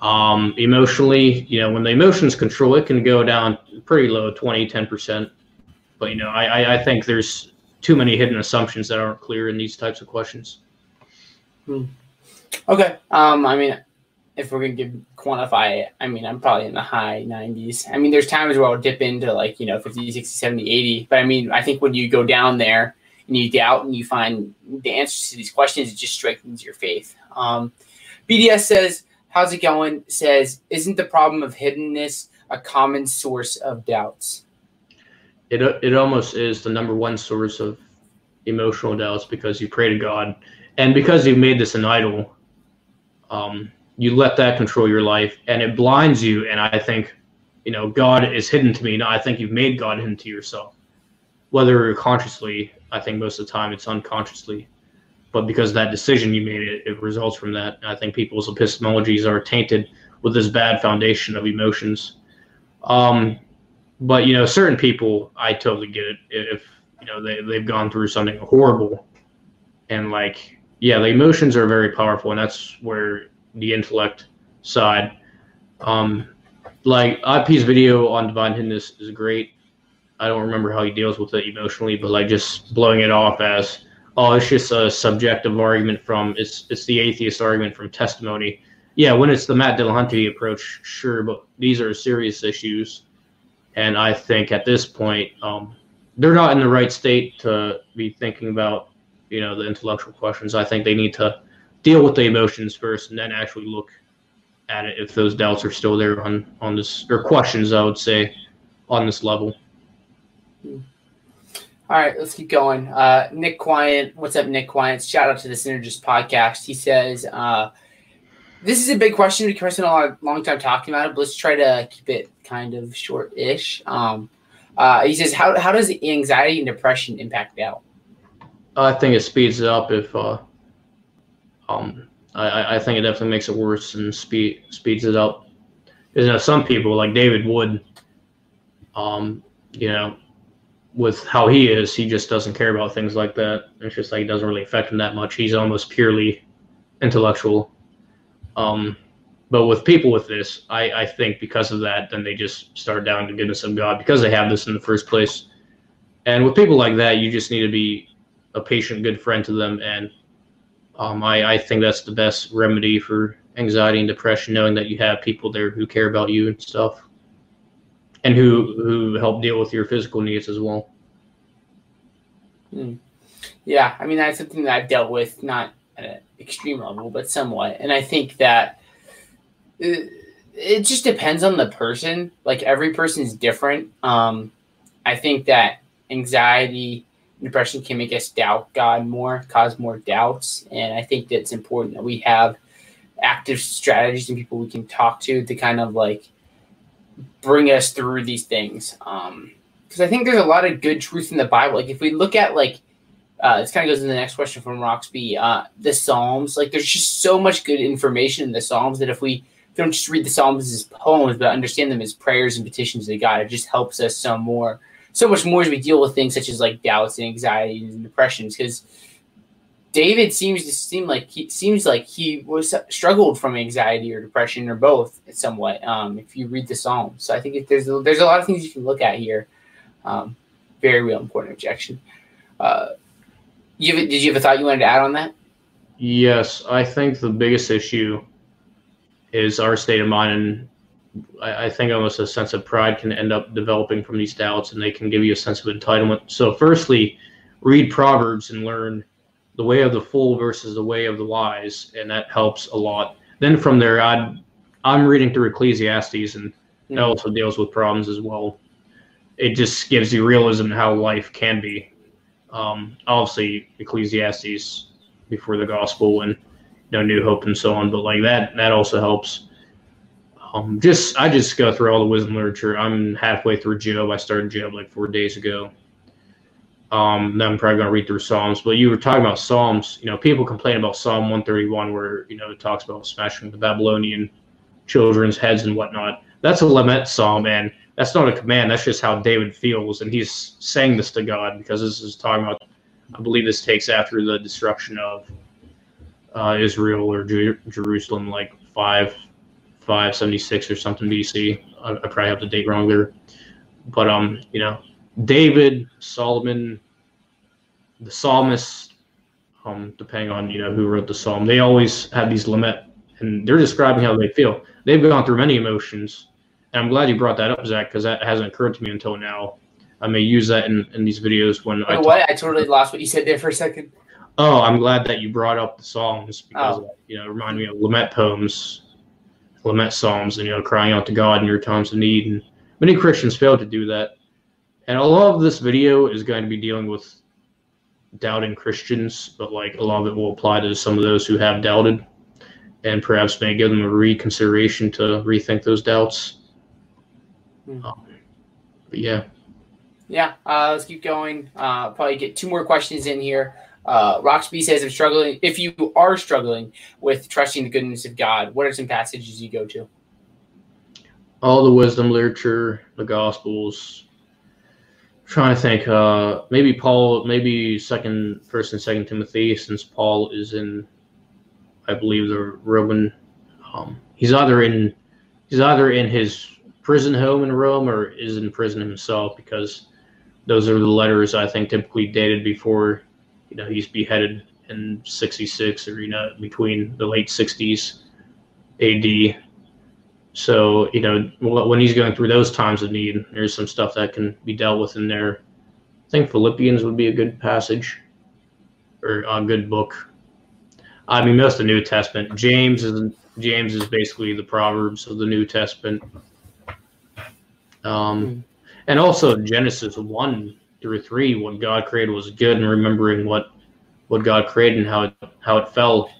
Um, emotionally, you know, when the emotions control, it can go down pretty low, 20, 10%. But, you know, I, I think there's too many hidden assumptions that aren't clear in these types of questions. Hmm. Okay. Um, I mean, if we're gonna give quantify it, I mean, I'm probably in the high 90s. I mean, there's times where I'll dip into like you know 50, 60, 70, 80. But I mean, I think when you go down there and you doubt and you find the answers to these questions, it just strengthens your faith. Um, BDS says, "How's it going?" Says, "Isn't the problem of hiddenness a common source of doubts?" It it almost is the number one source of emotional doubts because you pray to God, and because you've made this an idol. Um, you let that control your life and it blinds you and i think you know god is hidden to me now i think you've made god hidden to yourself. Whether consciously i think most of the time it's unconsciously. But because that decision you made it, it results from that. I think people's epistemologies are tainted with this bad foundation of emotions. Um, but you know certain people i totally get it. If you know they, they've gone through something horrible and like yeah the emotions are very powerful and that's where the intellect side. Um, like IP's video on divine hiddenness is great. I don't remember how he deals with it emotionally, but like just blowing it off as oh, it's just a subjective argument from it's it's the atheist argument from testimony. Yeah, when it's the Matt Dillahunty approach, sure, but these are serious issues, and I think at this point, um, they're not in the right state to be thinking about you know the intellectual questions. I think they need to deal with the emotions first, and then actually look at it if those doubts are still there on on this or questions. I would say on this level. All right, let's keep going. Uh, Nick Quient, what's up, Nick Quient? Shout out to the Synergist podcast. He says, uh, "This is a big question. We've spent a long, long time talking about it, but let's try to keep it kind of short-ish." Um, uh, he says, "How how does anxiety and depression impact doubt?" I think it speeds it up if uh, um, I, I think it definitely makes it worse and speed speeds it up. You know, some people like David Wood, um, you know, with how he is, he just doesn't care about things like that. It's just like it doesn't really affect him that much. He's almost purely intellectual. Um, but with people with this, I, I think because of that, then they just start down the goodness of God because they have this in the first place. And with people like that, you just need to be a patient, good friend to them. And um, I, I think that's the best remedy for anxiety and depression, knowing that you have people there who care about you and stuff and who who help deal with your physical needs as well. Hmm. Yeah, I mean that's something that I've dealt with, not at an extreme level, but somewhat. And I think that it, it just depends on the person. Like every person is different. Um, I think that anxiety depression can make us doubt God more, cause more doubts, and I think that it's important that we have active strategies and people we can talk to to kind of like bring us through these things. Um, because I think there's a lot of good truth in the Bible. Like if we look at like uh, this kind of goes into the next question from Roxby. Uh, the Psalms, like there's just so much good information in the Psalms that if we don't just read the Psalms as poems, but understand them as prayers and petitions to God, it just helps us some more, so much more as we deal with things such as like doubts and anxieties and depressions. Because David seems to seem like he seems like he was struggled from anxiety or depression or both somewhat. Um, if you read the Psalms, so I think there's a, there's a lot of things you can look at here. Um, very real important objection. Uh, you have, did you have a thought you wanted to add on that? Yes, I think the biggest issue is our state of mind, and I, I think almost a sense of pride can end up developing from these doubts, and they can give you a sense of entitlement. So, firstly, read Proverbs and learn the way of the fool versus the way of the wise, and that helps a lot. Then from there, i I'm reading through Ecclesiastes, and mm-hmm. that also deals with problems as well. It just gives you realism how life can be. Um, obviously, Ecclesiastes before the gospel and you know New Hope and so on, but like that that also helps. Um, just I just go through all the wisdom literature. I'm halfway through Job. I started Job like four days ago. Um, then I'm probably going to read through Psalms. But you were talking about Psalms. You know, people complain about Psalm 131, where you know it talks about smashing the Babylonian children's heads and whatnot. That's a lament psalm, and that's not a command. That's just how David feels, and he's saying this to God because this is talking about. I believe this takes after the destruction of uh, Israel or Jer- Jerusalem, like five, five seventy six or something BC. I, I probably have the date wrong there, but um, you know, David, Solomon, the psalmist, um, depending on you know who wrote the psalm, they always have these lament, and they're describing how they feel. They've gone through many emotions, and I'm glad you brought that up, Zach, because that hasn't occurred to me until now. I may use that in, in these videos when I. What? I totally lost what you said there for a second. Oh, I'm glad that you brought up the psalms because oh. you know remind me of lament poems, lament psalms, and you know crying out to God in your times of need. And many Christians fail to do that and a lot of this video is going to be dealing with doubting Christians, but like a lot of it will apply to some of those who have doubted and perhaps may give them a reconsideration to rethink those doubts. Mm. Um, but yeah. Yeah, uh, let's keep going. Uh, probably get two more questions in here. Uh, Roxby says, "I'm struggling. If you are struggling with trusting the goodness of God, what are some passages you go to?" All the wisdom literature, the Gospels, trying to think. Uh, maybe Paul, maybe second, first and second Timothy, since Paul is in, I believe the Roman um, he's either in he's either in his prison home in Rome or is in prison himself because those are the letters I think typically dated before you know he's beheaded in 66 or you know between the late 60s AD. So you know when he's going through those times of need, there's some stuff that can be dealt with in there. I think Philippians would be a good passage or a good book. I mean, most of the New Testament. James is James is basically the Proverbs of the New Testament. Um, mm. and also Genesis one through three, what God created was good, and remembering what what God created and how it how it fell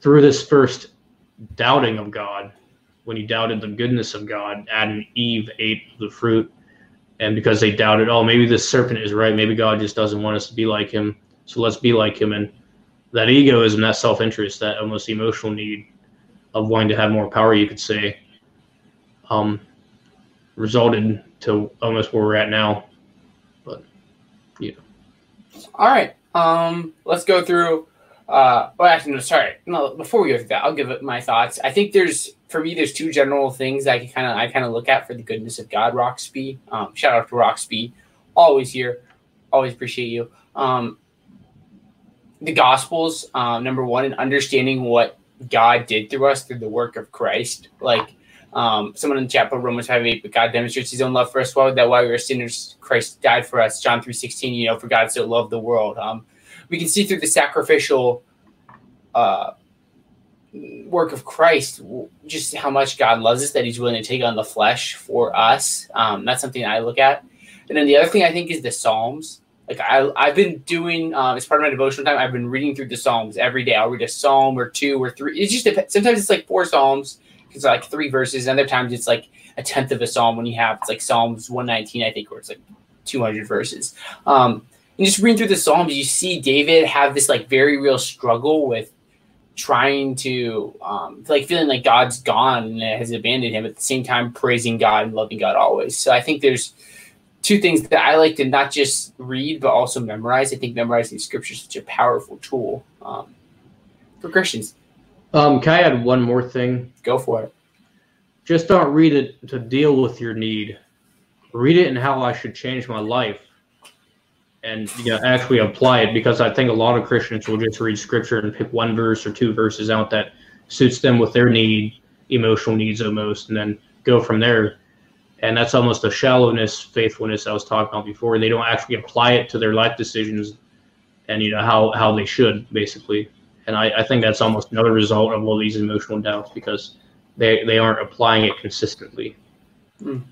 through this first doubting of God, when he doubted the goodness of God, Adam and Eve ate the fruit, and because they doubted, oh, maybe this serpent is right, maybe God just doesn't want us to be like him, so let's be like him. And that egoism, that self interest, that almost emotional need of wanting to have more power, you could say, um, resulted to almost where we're at now. Yeah. All right. Um, let's go through. Uh, well, actually, no, sorry. No, before we go through that, I'll give it my thoughts. I think there's, for me, there's two general things I can kind of, I kind of look at for the goodness of God. Roxby, um, shout out to Roxby, always here, always appreciate you. Um, the Gospels, um, number one, and understanding what God did through us through the work of Christ. Like um, someone in the chat put Romans 5 8, but God demonstrates his own love for us well, that while we were sinners, Christ died for us. John 3 16, you know, for God so loved the world. Um, we can see through the sacrificial uh, work of Christ just how much God loves us, that he's willing to take on the flesh for us. Um, that's something I look at. And then the other thing I think is the Psalms like I, I've been doing um, as part of my devotional time. I've been reading through the Psalms every day. I'll read a psalm or two or three. It's just sometimes it's like four psalms. It's like three verses. And other times it's like a tenth of a psalm when you have it's like Psalms one nineteen I think, where it's like two hundred verses. Um, and just reading through the Psalms, you see David have this like very real struggle with trying to um, like feeling like God's gone and has abandoned him at the same time praising God and loving God always. So I think there's two things that I like to not just read but also memorize. I think memorizing scripture is such a powerful tool um, Christians. Um, can I add one more thing? Go for it. Just don't read it to deal with your need. Read it and how I should change my life, and you know actually apply it. Because I think a lot of Christians will just read scripture and pick one verse or two verses out that suits them with their need, emotional needs almost, and then go from there and that's almost a shallowness faithfulness i was talking about before they don't actually apply it to their life decisions and you know how how they should basically and i, I think that's almost another result of all these emotional doubts because they they aren't applying it consistently mm.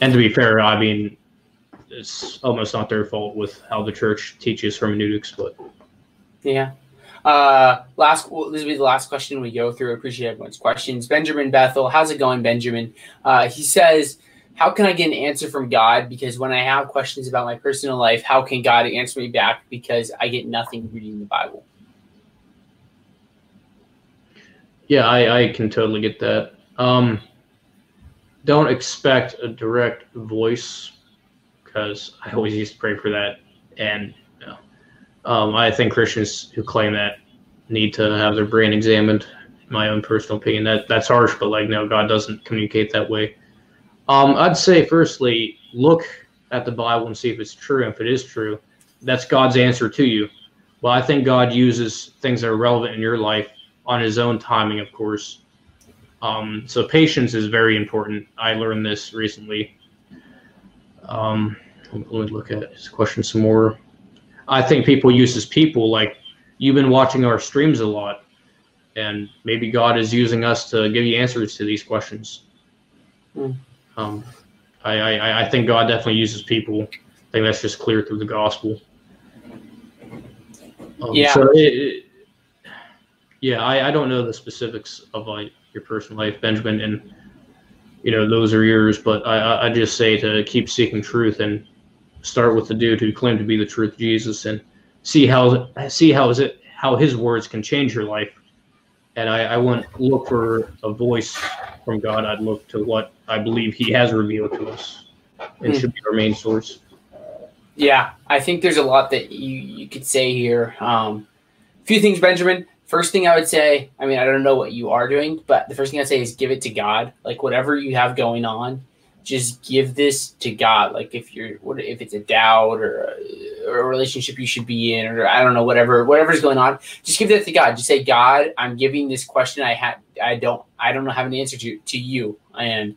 and to be fair i mean it's almost not their fault with how the church teaches hermeneutics but yeah uh, last, well, this will be the last question we go through. Appreciate everyone's questions. Benjamin Bethel, how's it going, Benjamin? Uh, he says, how can I get an answer from God? Because when I have questions about my personal life, how can God answer me back? Because I get nothing reading the Bible. Yeah, I, I can totally get that. Um, don't expect a direct voice because I always used to pray for that. And you know, um, I think Christians who claim that need to have their brain examined. My own personal opinion that that's harsh, but like no, God doesn't communicate that way. Um, I'd say, firstly, look at the Bible and see if it's true. And if it is true, that's God's answer to you. Well, I think God uses things that are relevant in your life on His own timing, of course. Um, so patience is very important. I learned this recently. Um, let me look at his question some more. I think people use as people like you've been watching our streams a lot, and maybe God is using us to give you answers to these questions. Mm. Um, I, I, I think God definitely uses people. I think that's just clear through the gospel. Um, yeah. So it, it, yeah, I, I don't know the specifics of like your personal life, Benjamin, and you know those are yours. But I, I just say to keep seeking truth and start with the dude who claimed to be the truth, Jesus, and see how see how is it how his words can change your life. And I, I wouldn't look for a voice from God. I'd look to what I believe He has revealed to us, and mm. should be our main source. Yeah, I think there's a lot that you, you could say here. Um, a few things, Benjamin. First thing I would say, I mean, I don't know what you are doing, but the first thing I'd say is give it to God. Like whatever you have going on, just give this to God. Like if you're, what if it's a doubt or a, or a relationship you should be in, or I don't know, whatever, whatever's going on, just give that to God. Just say, God, I'm giving this question I had, I don't, I don't know have an answer to to you, and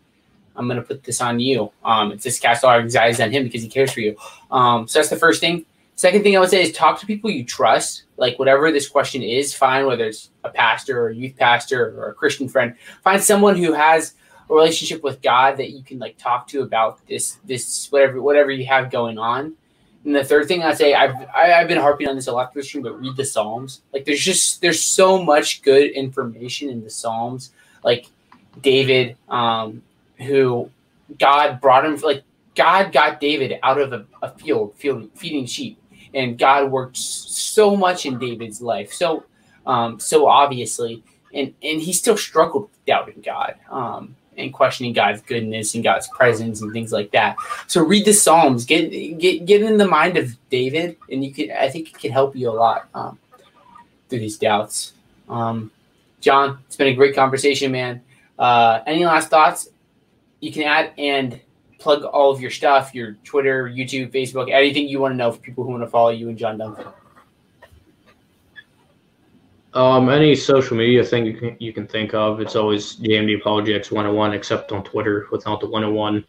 I'm gonna put this on you. Um, it's just cast all our anxieties on Him because He cares for you. Um, so that's the first thing. Second thing I would say is talk to people you trust. Like whatever this question is, fine, whether it's a pastor or a youth pastor or a Christian friend, find someone who has a relationship with God that you can like talk to about this this whatever whatever you have going on. And the third thing I say, I've I, have i have been harping on this a lot this stream, but read the Psalms. Like there's just there's so much good information in the Psalms. Like David, um, who God brought him like God got David out of a, a field, field feeding sheep, and God worked so much in David's life, so um, so obviously, and and he still struggled with doubting God. Um, and questioning God's goodness and God's presence and things like that. So read the Psalms, get get get in the mind of David, and you can I think it can help you a lot um, through these doubts. Um, John, it's been a great conversation, man. Uh, any last thoughts you can add and plug all of your stuff, your Twitter, YouTube, Facebook, anything you want to know for people who want to follow you and John Dunford. Um, any social media thing you can, you can think of, it's always JMD Apologetics 101, except on Twitter without the 101.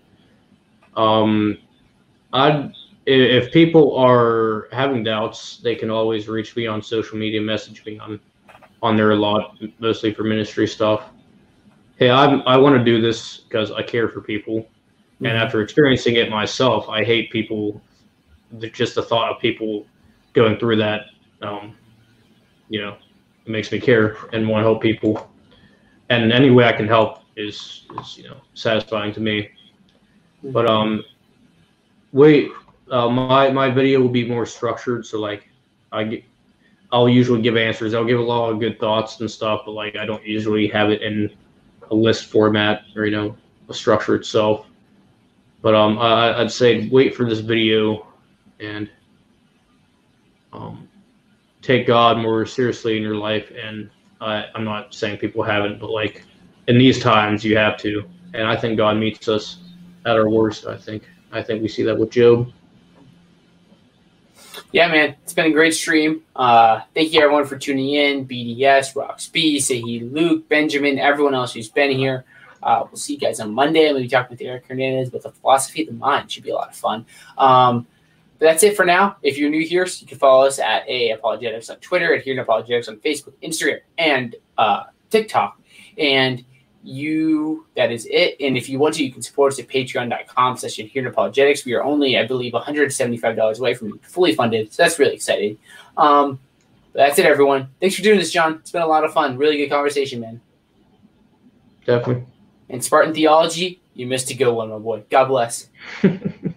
Um, i if people are having doubts, they can always reach me on social media, message me on on there a lot, mostly for ministry stuff. Hey, I I want to do this because I care for people, mm-hmm. and after experiencing it myself, I hate people. Just the thought of people going through that, um, you know, it makes me care and want to help people. And any way I can help is, is you know satisfying to me. But um, wait, uh, my my video will be more structured. So like, I get, I'll usually give answers. I'll give a lot of good thoughts and stuff, but like I don't usually have it in a list format or you know a structure itself. But um, I, I'd say wait for this video and um, take God more seriously in your life. And I, I'm not saying people haven't, but like in these times, you have to. And I think God meets us at our worst. I think. I think we see that with Job. Yeah, man, it's been a great stream. Uh, thank you everyone for tuning in. BDS, Roxby, Sahi, Luke, Benjamin, everyone else who's been here. Uh, we'll see you guys on Monday. I'm going to be talking with Eric Hernandez about the philosophy of the mind. Should be a lot of fun. Um, but that's it for now. If you're new here, you can follow us at A Apologetics on Twitter, at Here Apologetics on Facebook, Instagram, and uh, TikTok. And you that is it. And if you want to, you can support us at patreon.com session here in apologetics. We are only, I believe, $175 away from fully funded. So that's really exciting. Um, that's it, everyone. Thanks for doing this, John. It's been a lot of fun. Really good conversation, man. Definitely. And Spartan theology, you missed a good one, my boy. God bless. (laughs)